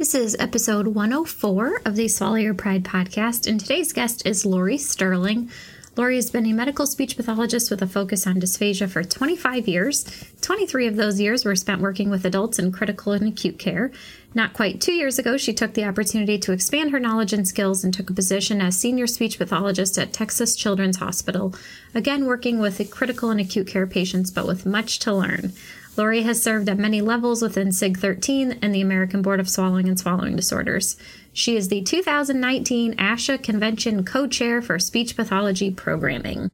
This is episode 104 of the Swallow Your Pride podcast, and today's guest is Lori Sterling. Lori has been a medical speech pathologist with a focus on dysphagia for 25 years. 23 of those years were spent working with adults in critical and acute care. Not quite two years ago, she took the opportunity to expand her knowledge and skills and took a position as senior speech pathologist at Texas Children's Hospital, again working with critical and acute care patients, but with much to learn. Lori has served at many levels within SIG 13 and the American Board of Swallowing and Swallowing Disorders. She is the 2019 ASHA Convention co chair for speech pathology programming.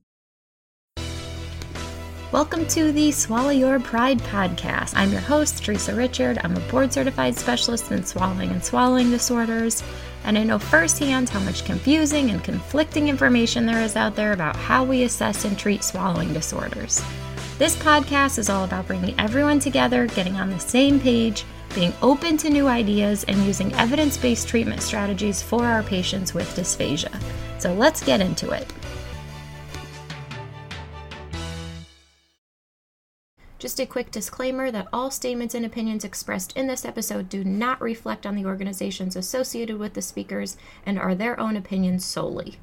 Welcome to the Swallow Your Pride podcast. I'm your host, Teresa Richard. I'm a board certified specialist in swallowing and swallowing disorders, and I know firsthand how much confusing and conflicting information there is out there about how we assess and treat swallowing disorders. This podcast is all about bringing everyone together, getting on the same page, being open to new ideas, and using evidence based treatment strategies for our patients with dysphagia. So let's get into it. Just a quick disclaimer that all statements and opinions expressed in this episode do not reflect on the organizations associated with the speakers and are their own opinions solely.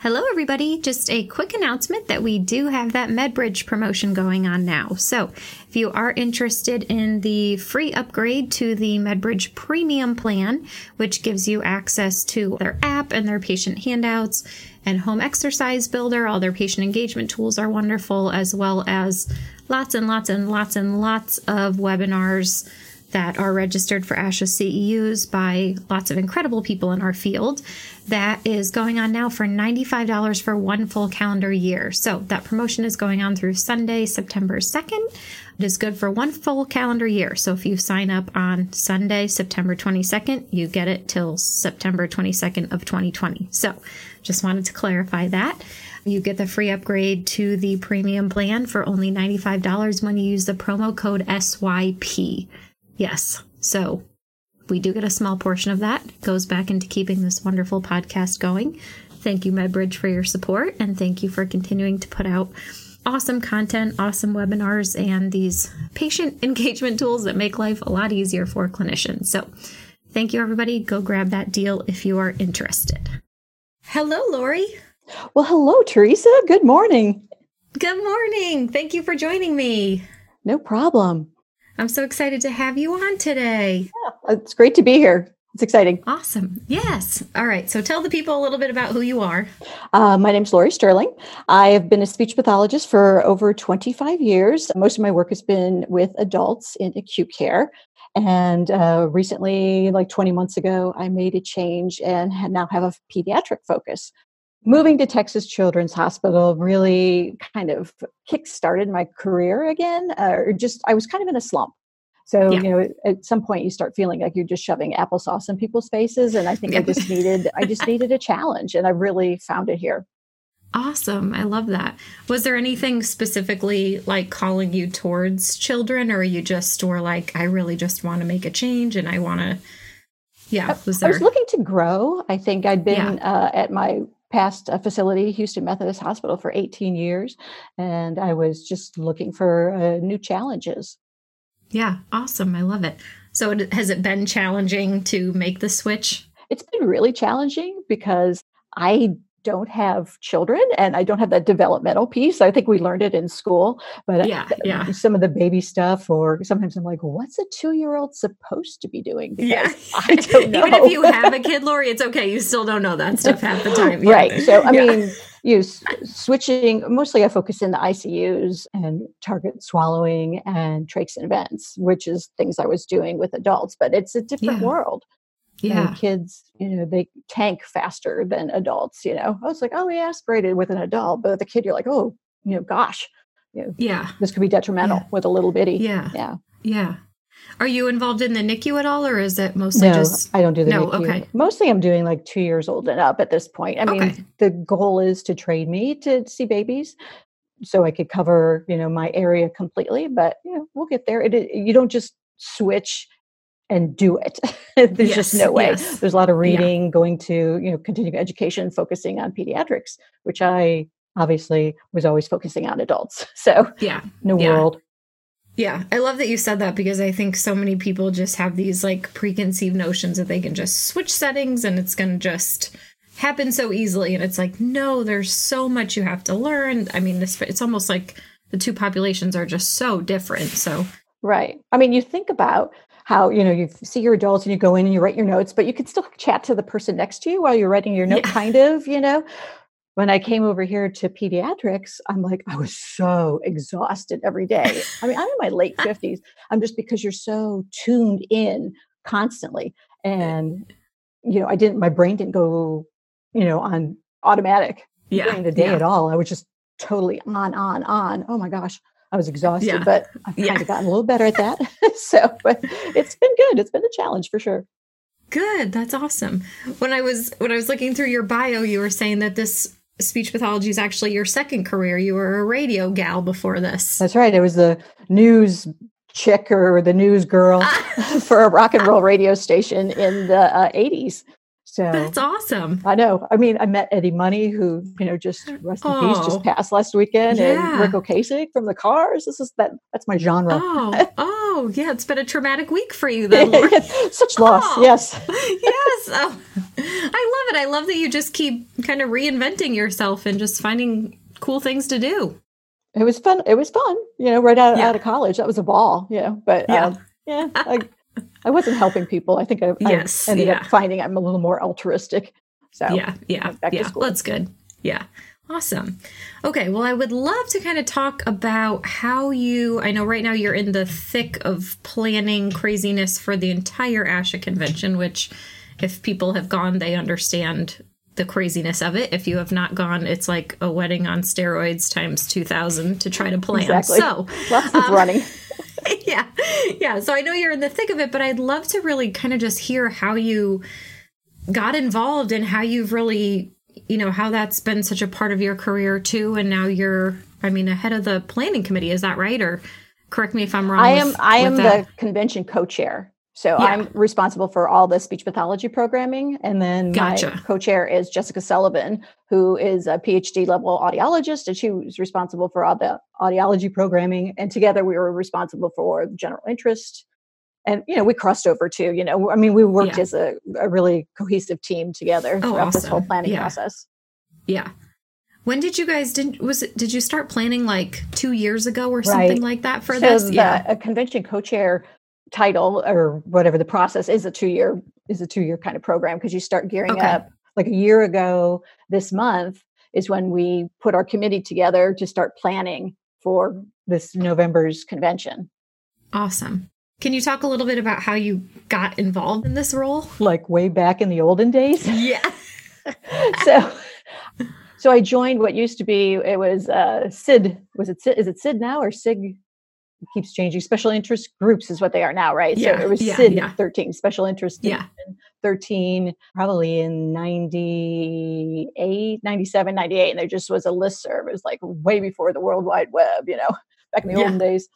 Hello, everybody. Just a quick announcement that we do have that MedBridge promotion going on now. So, if you are interested in the free upgrade to the MedBridge Premium plan, which gives you access to their app and their patient handouts and home exercise builder, all their patient engagement tools are wonderful, as well as lots and lots and lots and lots of webinars that are registered for ASHA CEUs by lots of incredible people in our field. That is going on now for $95 for one full calendar year. So that promotion is going on through Sunday, September 2nd. It is good for one full calendar year. So if you sign up on Sunday, September 22nd, you get it till September 22nd of 2020. So just wanted to clarify that. You get the free upgrade to the premium plan for only $95 when you use the promo code SYP. Yes. So we do get a small portion of that. It goes back into keeping this wonderful podcast going. Thank you, MedBridge, for your support, and thank you for continuing to put out awesome content, awesome webinars, and these patient engagement tools that make life a lot easier for clinicians. So, thank you, everybody. Go grab that deal if you are interested. Hello, Lori. Well, hello, Teresa. Good morning. Good morning. Thank you for joining me. No problem. I'm so excited to have you on today. Yeah, it's great to be here. It's exciting. Awesome. Yes. All right. So tell the people a little bit about who you are. Uh, my name's Lori Sterling. I have been a speech pathologist for over 25 years. Most of my work has been with adults in acute care. And uh, recently, like 20 months ago, I made a change and now have a pediatric focus moving to Texas Children's Hospital really kind of kick-started my career again. Uh, or just I was kind of in a slump. So yeah. you know, at some point you start feeling like you're just shoving applesauce in people's faces, and I think I just needed I just needed a challenge, and I really found it here. Awesome. I love that. Was there anything specifically like calling you towards children, or you just were like, I really just want to make a change and I want to, yeah. Was there... I was looking to grow. I think I'd been yeah. uh, at my past a facility, Houston Methodist Hospital, for 18 years, and I was just looking for uh, new challenges. Yeah, awesome. I love it. So, it, has it been challenging to make the switch? It's been really challenging because I don't have children and I don't have that developmental piece. I think we learned it in school, but yeah, yeah. some of the baby stuff, or sometimes I'm like, what's a two year old supposed to be doing? Because yeah, I don't know. Even if you have a kid, Lori, it's okay. You still don't know that stuff half the time. Yeah. Right. So, I yeah. mean, you switching mostly I focus in the ICUs and target swallowing and trachs and vents, which is things I was doing with adults, but it's a different yeah. world yeah. And kids, you know, they tank faster than adults, you know. I was like, oh, we aspirated with an adult, but the kid, you're like, oh, you know, gosh, you know, yeah, this could be detrimental yeah. with a little bitty. Yeah. Yeah. Yeah. Are you involved in the NICU at all, or is it mostly no, just? I don't do the no, NICU. Okay. Mostly, I'm doing like two years old and up at this point. I mean, okay. the goal is to train me to see babies, so I could cover you know my area completely. But you know, we'll get there. It, you don't just switch and do it. There's yes, just no way. Yes. There's a lot of reading, yeah. going to, you know, continuing education, focusing on pediatrics, which I obviously was always focusing on adults. So yeah, new yeah. world. Yeah, I love that you said that because I think so many people just have these like preconceived notions that they can just switch settings and it's going to just happen so easily. And it's like, no, there's so much you have to learn. I mean, this, it's almost like the two populations are just so different. So, right. I mean, you think about how, you know, you see your adults and you go in and you write your notes, but you can still chat to the person next to you while you're writing your note, yeah. kind of, you know when I came over here to pediatrics, I'm like, I was so exhausted every day. I mean, I'm in my late 50s. I'm just because you're so tuned in constantly. And, you know, I didn't, my brain didn't go, you know, on automatic yeah. during the day yeah. at all. I was just totally on, on, on. Oh my gosh. I was exhausted, yeah. but I've kind of gotten a little better at that. so, but it's been good. It's been a challenge for sure. Good. That's awesome. When I was when I was looking through your bio, you were saying that this speech pathology is actually your second career. You were a radio gal before this. That's right. It was the news chick or the news girl for a rock and roll radio station in the uh, 80s. So that's awesome. I know. I mean, I met Eddie Money, who you know just rest in oh, peace, just oh. passed last weekend, yeah. and Ric Ocasek from the Cars. This is that. That's my genre. Oh, oh, yeah. It's been a traumatic week for you, then. Such loss. Oh, yes. yes. Oh, I love it. I love that you just keep kind of reinventing yourself and just finding cool things to do. It was fun. It was fun. You know, right out, yeah. out of college, that was a ball. You know, but yeah, um, yeah. I, I wasn't helping people. I think I, yes, I ended yeah. up finding I'm a little more altruistic. So yeah, yeah, yeah. That's good. Yeah. Awesome. Okay, well, I would love to kind of talk about how you. I know right now you're in the thick of planning craziness for the entire ASHA convention, which, if people have gone, they understand the craziness of it. If you have not gone, it's like a wedding on steroids times 2000 to try to plan. Exactly. So, lots of um, running. yeah. Yeah. So I know you're in the thick of it, but I'd love to really kind of just hear how you got involved and how you've really, you know, how that's been such a part of your career too. And now you're, I mean, ahead of the planning committee. Is that right? Or correct me if I'm wrong. I am, with, I am the convention co-chair. So yeah. I'm responsible for all the speech pathology programming. And then gotcha. my co-chair is Jessica Sullivan, who is a PhD level audiologist, and she was responsible for all the audiology programming. And together we were responsible for general interest. And you know, we crossed over too. You know, I mean, we worked yeah. as a, a, really cohesive team together oh, throughout awesome. this whole planning yeah. process. Yeah. When did you guys did was it did you start planning like two years ago or something right. like that for so this? The, yeah, a convention co-chair title or whatever the process is a two year is a two year kind of program because you start gearing okay. up like a year ago this month is when we put our committee together to start planning for this November's convention. Awesome. Can you talk a little bit about how you got involved in this role? Like way back in the olden days? Yeah. so so I joined what used to be it was uh SID was it SID, is it SID now or SIG keeps changing. Special interest groups is what they are now, right? Yeah, so it was yeah, SID yeah. 13, special interest yeah. 13, probably in 98, 97, 98. And there just was a list serve. It was like way before the World Wide Web, you know, back in the yeah. olden days.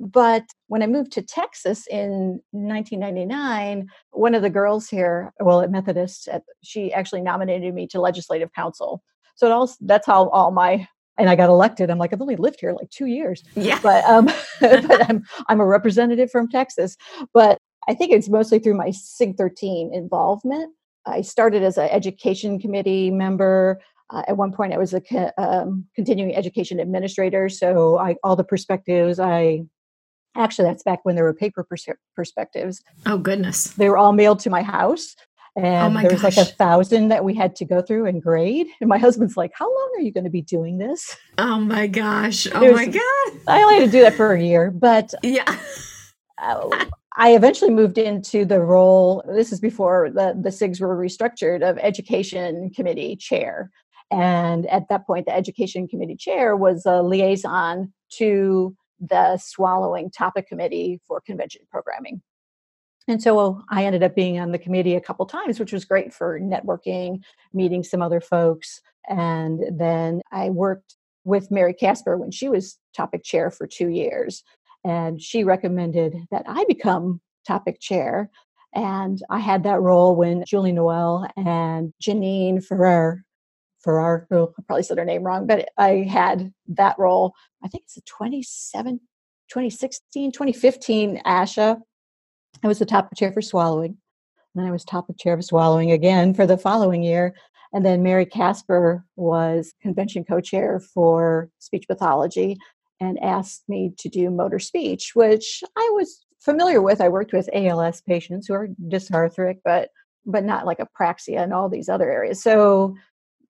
But when I moved to Texas in 1999, one of the girls here, well, at Methodist, at, she actually nominated me to legislative council. So it all, that's how all my and I got elected. I'm like, I've only lived here like two years. Yeah. But um, but I'm I'm a representative from Texas. But I think it's mostly through my SIG 13 involvement. I started as an education committee member. Uh, at one point, I was a co- um, continuing education administrator. So I all the perspectives I actually that's back when there were paper pers- perspectives. Oh goodness! They were all mailed to my house. Oh and oh there was gosh. like a thousand that we had to go through and grade. And my husband's like, How long are you going to be doing this? Oh my gosh. Oh was, my God. I only had to do that for a year. But yeah. uh, I eventually moved into the role, this is before the, the SIGs were restructured, of education committee chair. And at that point, the education committee chair was a liaison to the swallowing topic committee for convention programming. And so I ended up being on the committee a couple times, which was great for networking, meeting some other folks. And then I worked with Mary Casper when she was topic chair for two years. And she recommended that I become topic chair. And I had that role when Julie Noel and Janine Ferrer, Ferrer, oh, I probably said her name wrong, but I had that role. I think it's a 27 2016, 2015 ASHA. I was the top chair for swallowing. And then I was top chair of swallowing again for the following year. And then Mary Casper was convention co chair for speech pathology and asked me to do motor speech, which I was familiar with. I worked with ALS patients who are dysarthric, but but not like apraxia and all these other areas. So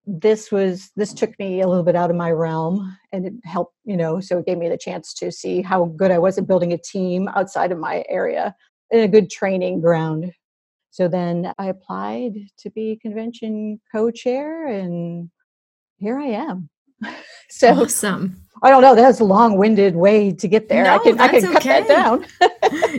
this was this took me a little bit out of my realm and it helped you know so it gave me the chance to see how good i was at building a team outside of my area a good training ground so then i applied to be convention co-chair and here i am so awesome I don't know. That's a long-winded way to get there. No, I can I can cut okay. that down.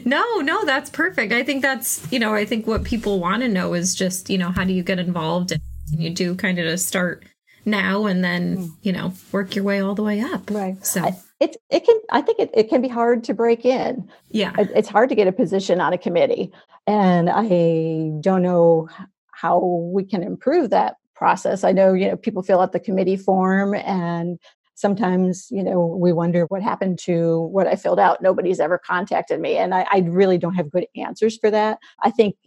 no, no, that's perfect. I think that's you know I think what people want to know is just you know how do you get involved and you do kind of to start now and then mm. you know work your way all the way up. Right. So it it can I think it, it can be hard to break in. Yeah. it's hard to get a position on a committee, and I don't know how we can improve that process. I know, you know, people fill out the committee form and sometimes you know we wonder what happened to what i filled out nobody's ever contacted me and i, I really don't have good answers for that i think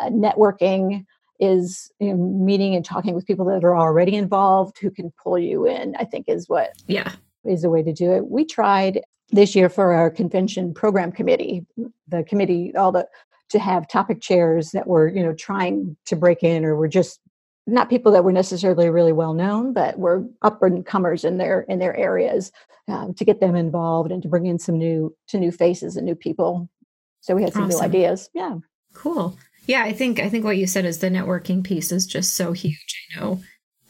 uh, networking is you know, meeting and talking with people that are already involved who can pull you in i think is what yeah is the way to do it we tried this year for our convention program committee the committee all the to have topic chairs that were you know trying to break in or were just not people that were necessarily really well known, but were up and comers in their in their areas um, to get them involved and to bring in some new to new faces and new people. So we had some awesome. new ideas. Yeah, cool. Yeah, I think I think what you said is the networking piece is just so huge. I know.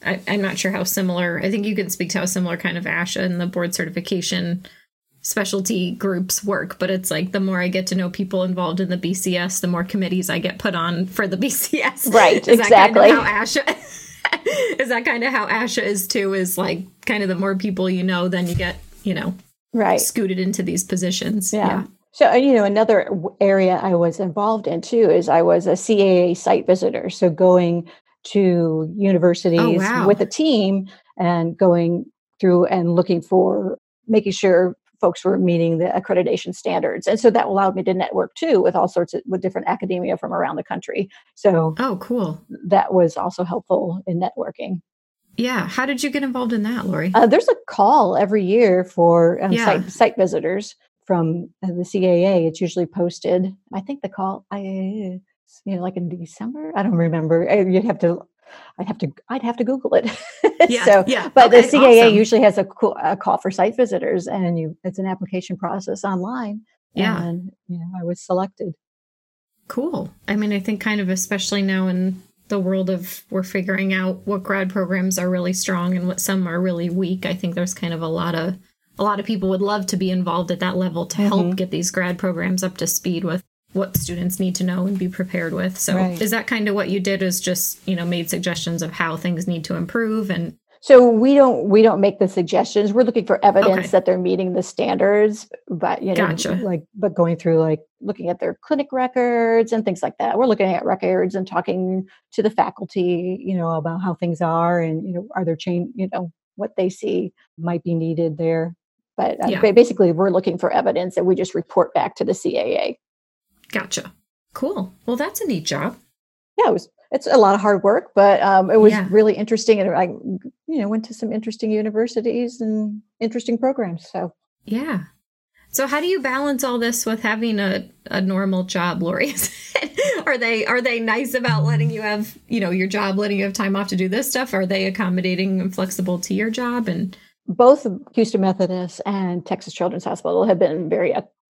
I, am not sure how similar. I think you can speak to how similar kind of ASHA and the board certification specialty groups work, but it's like the more I get to know people involved in the BCS, the more committees I get put on for the BCS. Right, is exactly. That kind of how ASHA is that kind of how ASHA is too? Is like kind of the more people you know, then you get you know right scooted into these positions. yeah. yeah. So, you know, another area I was involved in too is I was a CAA site visitor. So, going to universities oh, wow. with a team and going through and looking for making sure folks were meeting the accreditation standards and so that allowed me to network too with all sorts of with different academia from around the country so oh cool that was also helpful in networking yeah how did you get involved in that lori uh, there's a call every year for um, yeah. site, site visitors from uh, the caa it's usually posted i think the call i you know like in december i don't remember you'd have to I'd have to I'd have to Google it. Yeah, so, yeah. But okay, the CAA awesome. usually has a, cool, a call for site visitors, and you it's an application process online. Yeah, and you know I was selected. Cool. I mean, I think kind of especially now in the world of we're figuring out what grad programs are really strong and what some are really weak. I think there's kind of a lot of a lot of people would love to be involved at that level to mm-hmm. help get these grad programs up to speed with what students need to know and be prepared with. So right. is that kind of what you did is just, you know, made suggestions of how things need to improve and so we don't we don't make the suggestions. We're looking for evidence okay. that they're meeting the standards, but you know, gotcha. like but going through like looking at their clinic records and things like that. We're looking at records and talking to the faculty, you know, about how things are and you know, are there change, you know, what they see might be needed there. But uh, yeah. basically, we're looking for evidence and we just report back to the CAA. Gotcha. Cool. Well, that's a neat job. Yeah, it was. It's a lot of hard work, but um, it was yeah. really interesting, and I, you know, went to some interesting universities and interesting programs. So yeah. So how do you balance all this with having a, a normal job, Lori? are they are they nice about letting you have you know your job, letting you have time off to do this stuff? Are they accommodating and flexible to your job and both Houston Methodist and Texas Children's Hospital have been very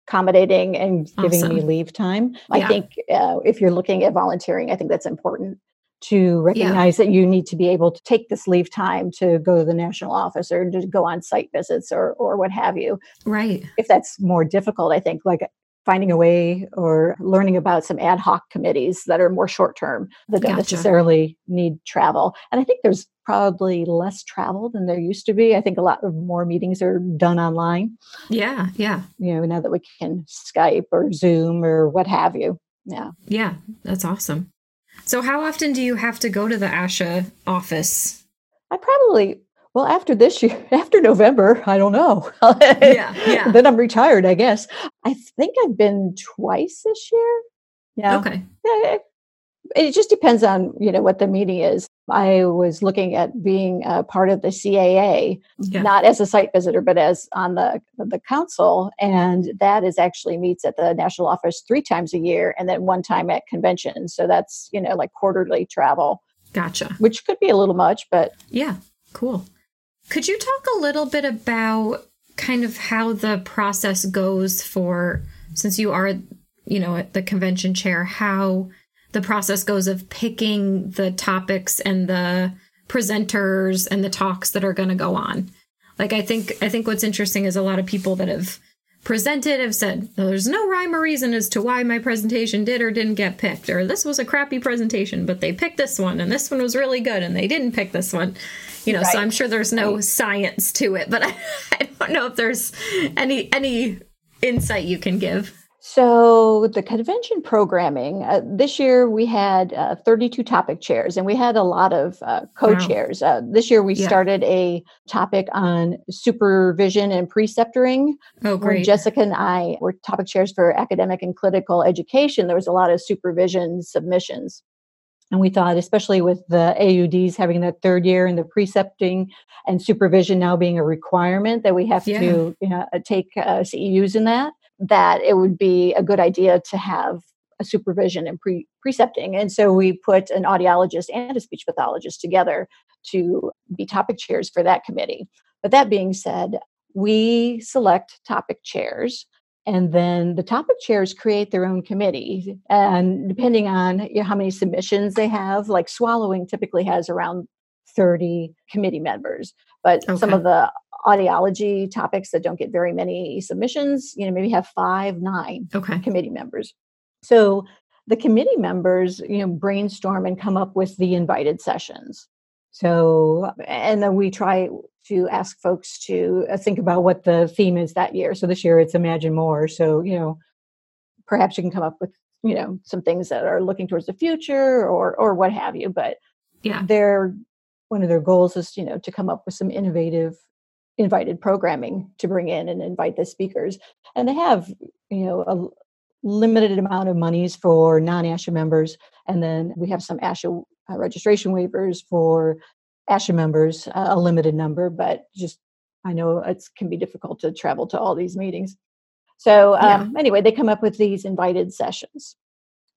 accommodating and giving awesome. me leave time. Yeah. I think uh, if you're looking at volunteering, I think that's important to recognize yeah. that you need to be able to take this leave time to go to the national office or to go on site visits or or what have you. Right. If that's more difficult, I think like finding a way or learning about some ad hoc committees that are more short term that don't gotcha. necessarily need travel. And I think there's probably less travel than there used to be. I think a lot of more meetings are done online. Yeah, yeah. You know, now that we can Skype or Zoom or what have you. Yeah. Yeah, that's awesome. So how often do you have to go to the ASHA office? I probably Well, after this year, after November, I don't know. yeah, yeah. then I'm retired, I guess. I think I've been twice this year. Yeah. Okay. Yeah, it just depends on you know what the meeting is i was looking at being a part of the caa Yeah. not as a site visitor but as on the the council and that is actually meets at the national office three times a year and then one time at conventions so that's you know like quarterly travel Gotcha. which could be a little much but Yeah, cool. Could you talk a little bit about kind of how the process goes for since you are, you know, at the convention chair, how the process goes of picking the topics and the presenters and the talks that are going to go on. Like I think I think what's interesting is a lot of people that have presented have said "No, there's no rhyme or reason as to why my presentation did or didn't get picked or this was a crappy presentation but they picked this one and this one was really good and they didn't pick this one. You know so i'm sure there's no science to it but I, I don't know if there's any any insight you can give So the convention programming uh, this year we had uh, 32 topic chairs, and we had a lot of uh, co-chairs. Uh, this year we Yeah. started a topic on supervision and preceptoring. oh When great Jessica and I were topic chairs for academic and clinical education. There was a lot of supervision submissions. And we thought, especially with the AUDs having that third year and the precepting and supervision now being a requirement that we have Yeah. to you know, take uh, CEUs in that, that it would be a good idea to have a supervision and pre- precepting. And so we put an audiologist and a speech pathologist together to be topic chairs for that committee. But that being said, we select topic chairs and then the topic chairs create their own committee and depending on you know, how many submissions they have like swallowing typically has around 30 committee members but some of the audiology topics that don't get very many submissions you know maybe have five nine okay. committee members. So the committee members you know brainstorm and come up with the invited sessions. So and then we try to ask folks to uh, think about what the theme is that year. So this year it's imagine more. So you know perhaps you can come up with you know some things that are looking towards the future or or what have you but yeah. their one of their goals is you know to come up with some innovative invited programming to bring in and invite the speakers. And they have you know a limited amount of monies for non-asha members and then we have some asha uh, registration waivers for asha members uh, a limited number but just i know it can be difficult to travel to all these meetings. So um, anyway they come up with these invited sessions.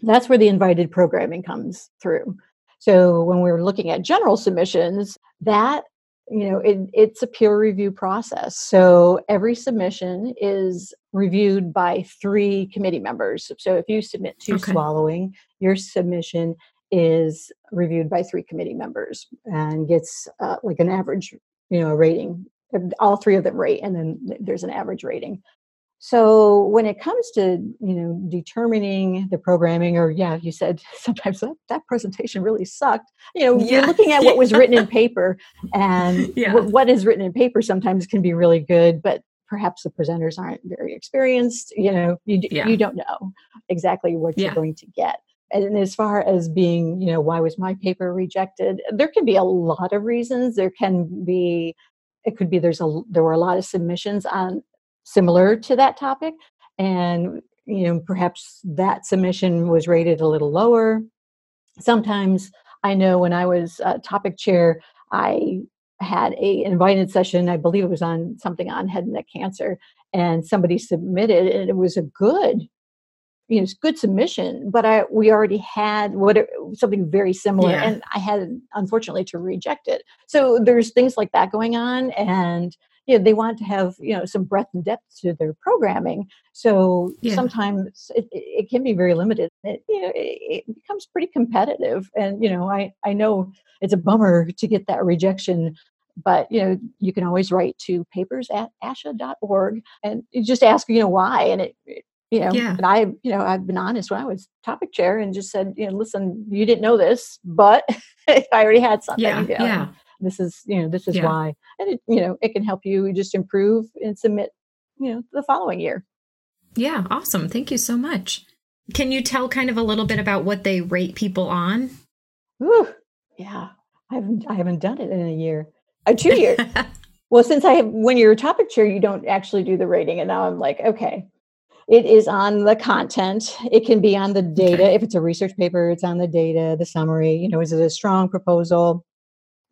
That's where the invited programming comes through so when we were looking at general submissions, that you know it, it's a peer review process. So every submission is reviewed by three committee members. So if you submit to Okay. swallowing, your submission is reviewed by three committee members and gets uh, like an average, you know, a rating. All three of them rate, and then there's an average rating. So when it comes to you know determining the programming, or yeah, you said sometimes that, that presentation really sucked. You know, Yeah. you're looking at what was written in paper, and Yeah. what, what is written in paper sometimes can be really good, but perhaps the presenters aren't very experienced. You know, you Yeah. you don't know exactly what you're going to get. And as far as being, you know, why was my paper rejected? There can be a lot of reasons. There can be, it could be there's a there were a lot of submissions on similar to that topic and you know perhaps that submission was rated a little lower sometimes i know when i was uh, topic chair i had a invited session i believe it was on something on head and neck cancer and somebody submitted and it was a good you know, it's good submission, but I we already had what something very similar, Yeah. and I had unfortunately to reject it. So there's things like that going on, and you know, they want to have you know some breadth and depth to their programming. So Yeah. sometimes it, it can be very limited. It, you know, it, it becomes pretty competitive, and you know, I I know it's a bummer to get that rejection. But you know, you can always write to papers at asha.org and just ask, you know, why, and it, it you know Yeah. and i you know i've been honest when i was topic chair and just said you know listen you didn't know this but i already had something yeah you know, yeah this is you know this is Yeah. why and it you know it can help you just improve and submit you know the following year yeah awesome thank you so much can you tell kind of a little bit about what they rate people on Whew. yeah i haven't i haven't done it in a year A two year. well, since I have, when you're a topic chair, you don't actually do the rating. And now I'm like, okay, it is on the content. It can be on the data. If it's a research paper, it's on the data, the summary. You know, is it a strong proposal?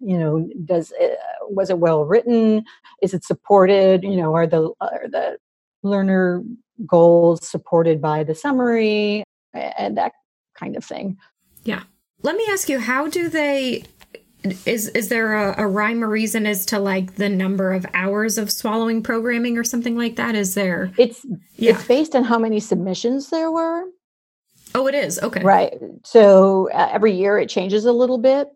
You know, does it, was it well written? Is it supported? You know, are the are the learner goals supported by the summary and that kind of thing? Yeah. Let me ask you, how do they is is there a, a, rhyme or reason as to like the number of hours of swallowing programming or something like that is there it's yeah. it's based on how many submissions there were oh it is okay right so uh, every year it changes a little bit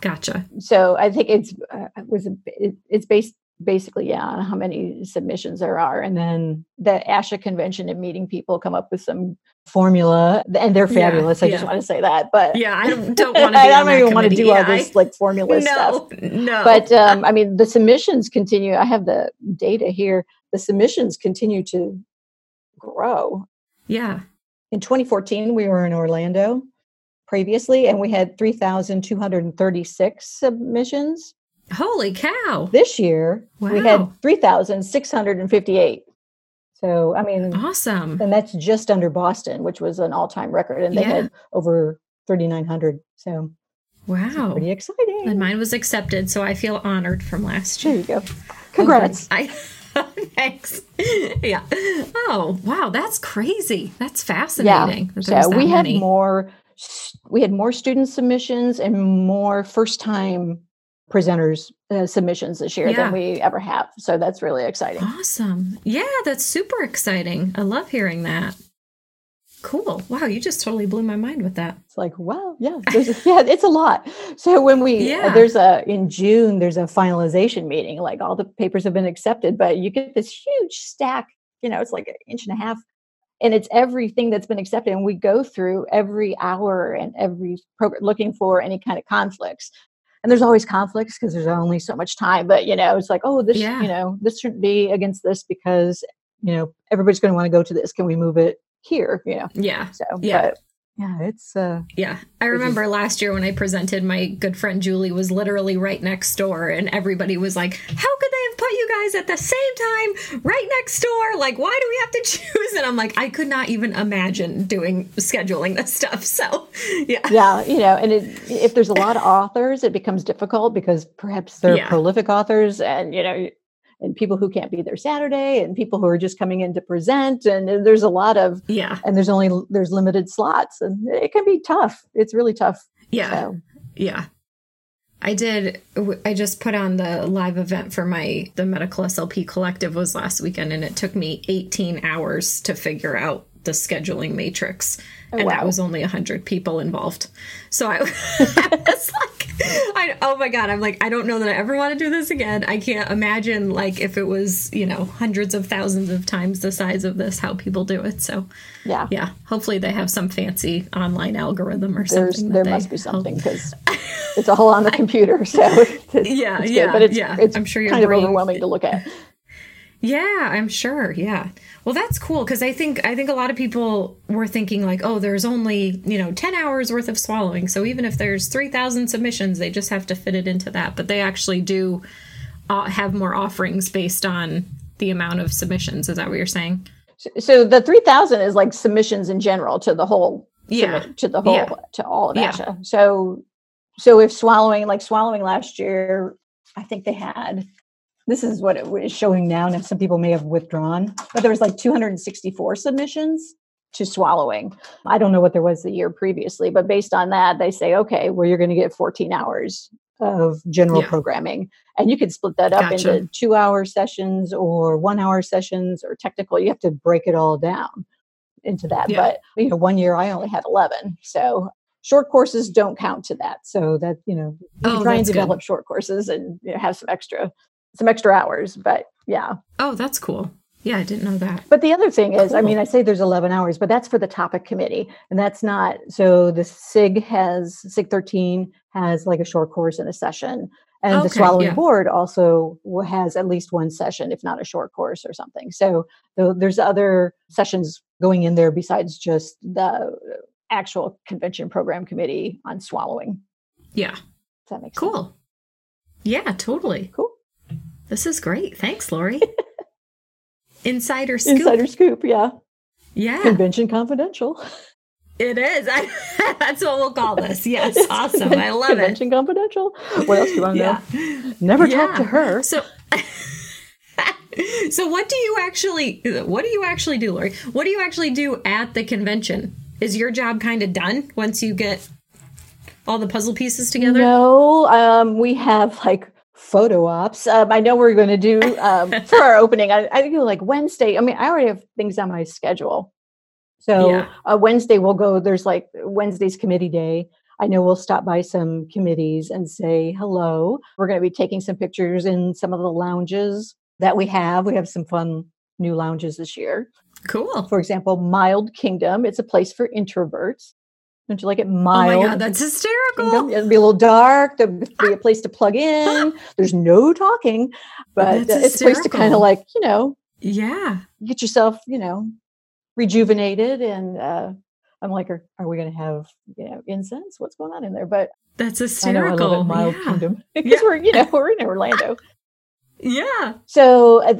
gotcha so i think it's uh, was it, it's based basically yeah on how many submissions there are and then the asha convention and meeting people come up with some formula and they're fabulous. Yeah, I yeah. just want to say that. But yeah, I don't, don't want to. I don't even want to do yeah, all this like formula no, stuff. No, but um, I mean, the submissions continue. I have the data here. The submissions continue to grow. Yeah. In 2014, we were in Orlando previously, and we had 3,236 submissions. Holy cow! This year, wow. we had 3,658. So, I mean, awesome. And that's just under Boston, which was an all time record. And they yeah. had over 3,900. So, wow. Pretty exciting. And mine was accepted. So I feel honored from last year. There you go. Oh, Congrats. Okay. I, thanks. yeah. Oh, wow. That's crazy. That's fascinating. Yeah. So we many. had more. We had more student submissions and more first time presenters uh, submissions this year yeah. than we ever have. So that's really exciting. Awesome. Yeah, that's super exciting. I love hearing that. Cool. Wow, you just totally blew my mind with that. It's like, wow, yeah, yeah, it's a lot. So when we yeah. Uh, there's a in June there's a finalization meeting, like all the papers have been accepted, but you get this huge stack, you know, it's like an inch and a half and it's everything that's been accepted and we go through every hour and every program looking for any kind of conflicts. And there's always conflicts because there's only so much time but you know it's like oh this yeah. you know this shouldn't be against this because you know everybody's going to want to go to this. Can we move it here? You know? Yeah. So yeah. but, yeah it's uh yeah i remember just, last year when i presented my good friend julie was literally right next door and everybody was like how could they have put you guys at the same time right next door? Like why do we have to choose? And i'm like i could not even imagine doing scheduling this stuff. So yeah. Yeah you know and it, if there's a lot of authors it becomes difficult because perhaps they're yeah. prolific authors and you know and people who can't be there Saturday and people who are just coming in to present and there's a lot of yeah. and there's only there's limited slots and it can be tough. It's really tough. Yeah. So. yeah. I did I just put on the live event for my the medical SLP collective was last weekend and it took me 18 hours to figure out the scheduling matrix oh, and wow. that was only 100 people involved. So i, I was like I, oh my god i'm like i don't know that i ever want to do this again. I can't imagine like if it was you know hundreds of thousands of times the size of this how people do it. So yeah. yeah hopefully they have some fancy online algorithm or There's, something there must be something because it's all on the computer so it's, yeah it's yeah but it's, yeah. it's i'm sure you're kind brain... of overwhelming to look at yeah, I'm sure. Yeah. Well, that's cool because I think I think a lot of people were thinking like, oh, there's only you know ten hours worth of swallowing, so even if there's three thousand submissions, they just have to fit it into that. But they actually do uh, have more offerings based on the amount of submissions. Is that what you're saying? So the three thousand is like submissions in general to the whole yeah to the whole yeah. to all of yeah. ASHA. So so if swallowing like swallowing last year, I think they had this is what it is showing now. Now, some people may have withdrawn, but there was like 264 submissions to swallowing. I don't know what there was the year previously, but based on that, they say, okay, well, you're going to get 14 hours of general yeah. programming. And you could split that up gotcha. into two hour sessions or one hour sessions or technical. You have to break it all down into that. Yeah. But, you know, one year I only had 11. So short courses don't count to that. So that, you know, you oh, try and develop good. short courses and you know, have some extra some extra hours, but yeah. Oh, that's cool. Yeah, I didn't know that. But the other thing is, cool. I mean, I say there's 11 hours, but that's for the topic committee. And that's not, so the SIG has, SIG 13 has like a short course and a session. And okay, the swallowing yeah. board also has at least one session, if not a short course or something. So there's other sessions going in there besides just the actual convention program committee on swallowing. Yeah. Does that make cool. sense? Yeah, totally. Cool. This is great. Thanks, Lori. Insider scoop. Insider scoop, yeah. Yeah, Convention confidential. it is. I, that's what we'll call this. Yes, awesome. I love it. Convention confidential. What else do you want to Yeah. know? Never talk to her. So, so what do you actually? What do you actually do, Lori? What do you actually do at the convention? Is your job kind of done once you get all the puzzle pieces together? No, um, we have like photo ops. Um, I know we're going to do um, for our opening. I, I think like Wednesday. I mean, I already have things on my schedule. So Yeah. uh, Wednesday we'll go. There's like Wednesday's committee day. I know we'll stop by some committees and say hello. We're going to be taking some pictures in some of the lounges that we have. We have some fun new lounges this year. Cool. For example, Mild Kingdom. It's a place for introverts. Don't you like it? mild? Oh my god, that's hysterical. It'll be a little dark. There'll be a place to plug in. There's no talking, but That's it's a place to kind of like you know Yeah. get yourself you know rejuvenated. And uh, I'm like, are, are we going to have you know incense? What's going on in there? But That's I know I hysterical. Mild yeah. Kingdom because Yeah. we're you know we're in Orlando. Yeah. So uh,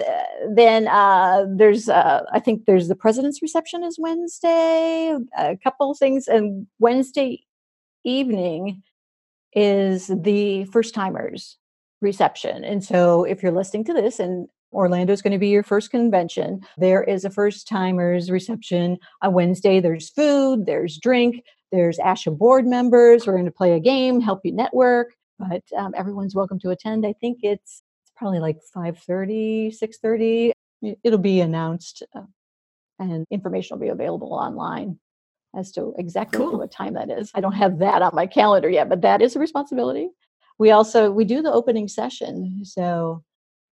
then uh, there's, uh, I think there's the president's reception is Wednesday. A couple things, and Wednesday evening is the first timers reception. And so if you're listening to this and Orlando is going to be your first convention. There is a first timers reception on Wednesday. There's food, there's drink, there's ASHA board members. We're going to play a game, help you network, but um, everyone's welcome to attend. I think it's probably like 5.30 6.30 it'll be announced uh, and information will be available online as to exactly Cool. what time that is. I don't have that on my calendar yet but that is a responsibility. We also we do the opening session so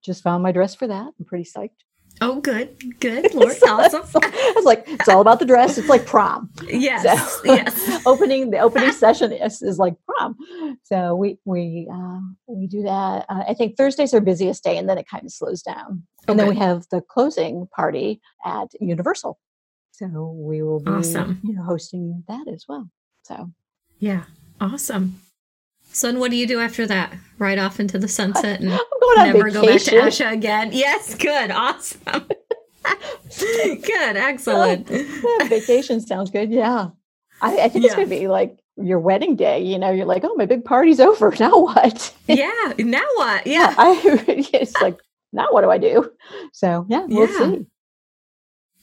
just found my dress for that. I'm pretty psyched Oh, good. Good. Lord, So- awesome. I was like, it's all about the dress. It's like prom. Yes. So- yes. opening the opening session is, is like prom. So we we uh, we do that. Uh, I think Thursday's our busiest day, and then it kind of slows down. And then we have the closing party at Universal. So we will be Awesome. you know hosting that as well. So Yeah. Awesome. So, and what do you do after that? Right off into the sunset and I'm going on never go back to vacation. Asha again. Yes. Good. Awesome. good. Excellent. Yeah, vacation sounds good. Yeah. I, I think it's going to be like your wedding day. You know, you're like, oh, my big party's over. Now what? Yeah. Now what? Yeah. I, it's like, now what do I do? So, yeah, we'll Yeah. see.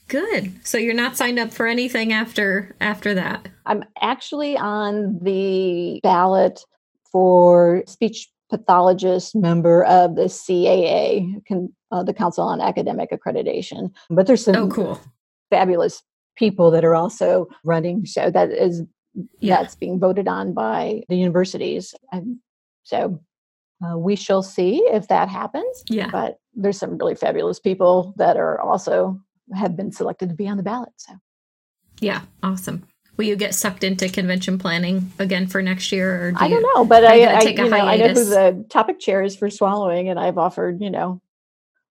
Good. So you're not signed up for anything after after that. I'm actually on the ballot for speech pathologist member of the CAA, uh, the Council on Academic Accreditation. But there's some Oh, cool. fabulous people that are also running. So that is Yeah. that's being voted on by the universities. And so uh, we shall see if that happens. Yeah. But there's some really fabulous people that are also have been selected to be on the ballot. So Yeah. Awesome. Will you get sucked into convention planning again for next year, or do I don't know, but I, I, take a you know, I know who the topic chair is for swallowing, and I've offered, you know,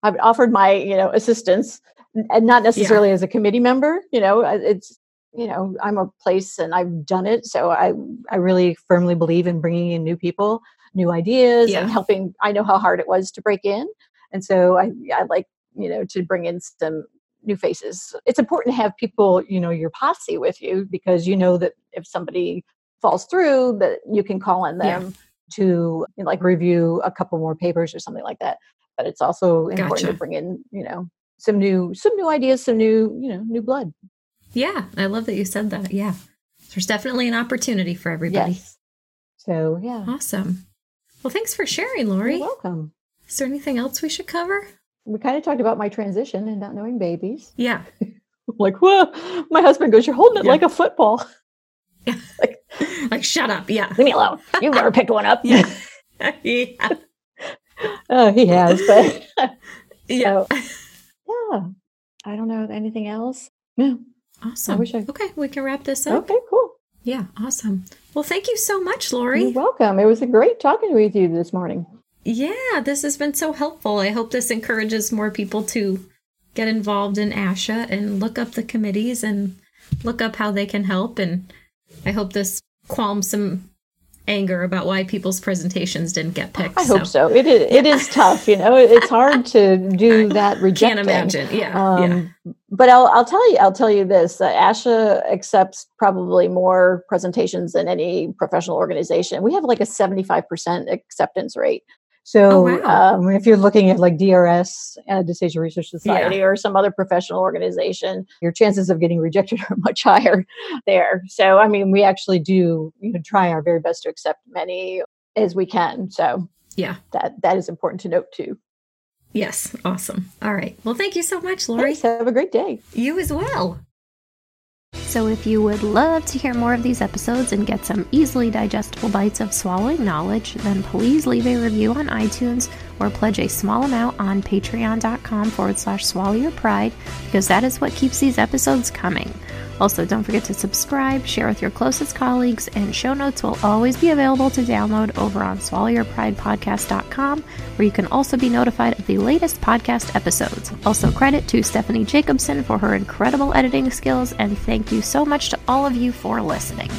I've offered my, you know, assistance, and not necessarily as a committee member. You know, it's, you know, I'm a place and I've done it, so I, I really firmly believe in bringing in new people, new ideas, Yeah. and helping. I know how hard it was to break in, and so I, I like, you know, to bring in some new faces. It's important to have people, you know, your posse with you because you know that if somebody falls through, that you can call on Yeah. them to you know, like review a couple more papers or something like that. But it's also important to bring in, you know, some new some new ideas, some new, you know, new blood. Yeah. I love that you said that. Yeah. There's definitely an opportunity for everybody. Yes. So yeah. Awesome. Well, thanks for sharing, Lori. You're welcome. Is there anything else we should cover? We kind of talked about my transition and not knowing babies. Yeah. like, whoa, my husband goes, You're holding it Yeah. like a football. Yeah. like, like, shut up. Yeah. Leave me alone. You've never picked one up. Yeah. yeah. Oh, he has, but Yeah. So, yeah. I don't know anything else. Yeah. Awesome. I wish I- Okay, we can wrap this up. Okay, cool. Yeah, awesome. Well, thank you so much, Lori. You're welcome. It was a great talking with you this morning. Yeah, this has been so helpful. I hope this encourages more people to get involved in ASHA and look up the committees and look up how they can help. And I hope this qualms some anger about why people's presentations didn't get picked. I hope so. It is. It is tough. You know, it's hard to do that. Rejecting. Can't imagine. Yeah. Um, yeah. But I'll, I'll tell you. I'll tell you this. Uh, ASHA accepts probably more presentations than any professional organization. We have like a seventy-five percent acceptance rate. So oh, wow. um, if you're looking at like DRS, uh, Dysphagia Research Society, yeah. or some other professional organization, your chances of getting rejected are much higher there. So I mean, we actually do you know try our very best to accept many as we can. So yeah, that that is important to note too. Yes, awesome. All right. Well, thank you so much, Lori. Thanks. Have a great day. You as well. So, if you would love to hear more of these episodes and get some easily digestible bites of swallowing knowledge, then please leave a review on iTunes or pledge a small amount on patreon.com forward slash swallow your pride because that is what keeps these episodes coming. Also, don't forget to subscribe, share with your closest colleagues, and show notes will always be available to download over on swallowyourpridepodcast.com, where you can also be notified of the latest podcast episodes. Also, credit to Stephanie Jacobson for her incredible editing skills, and thank you so much to all of you for listening.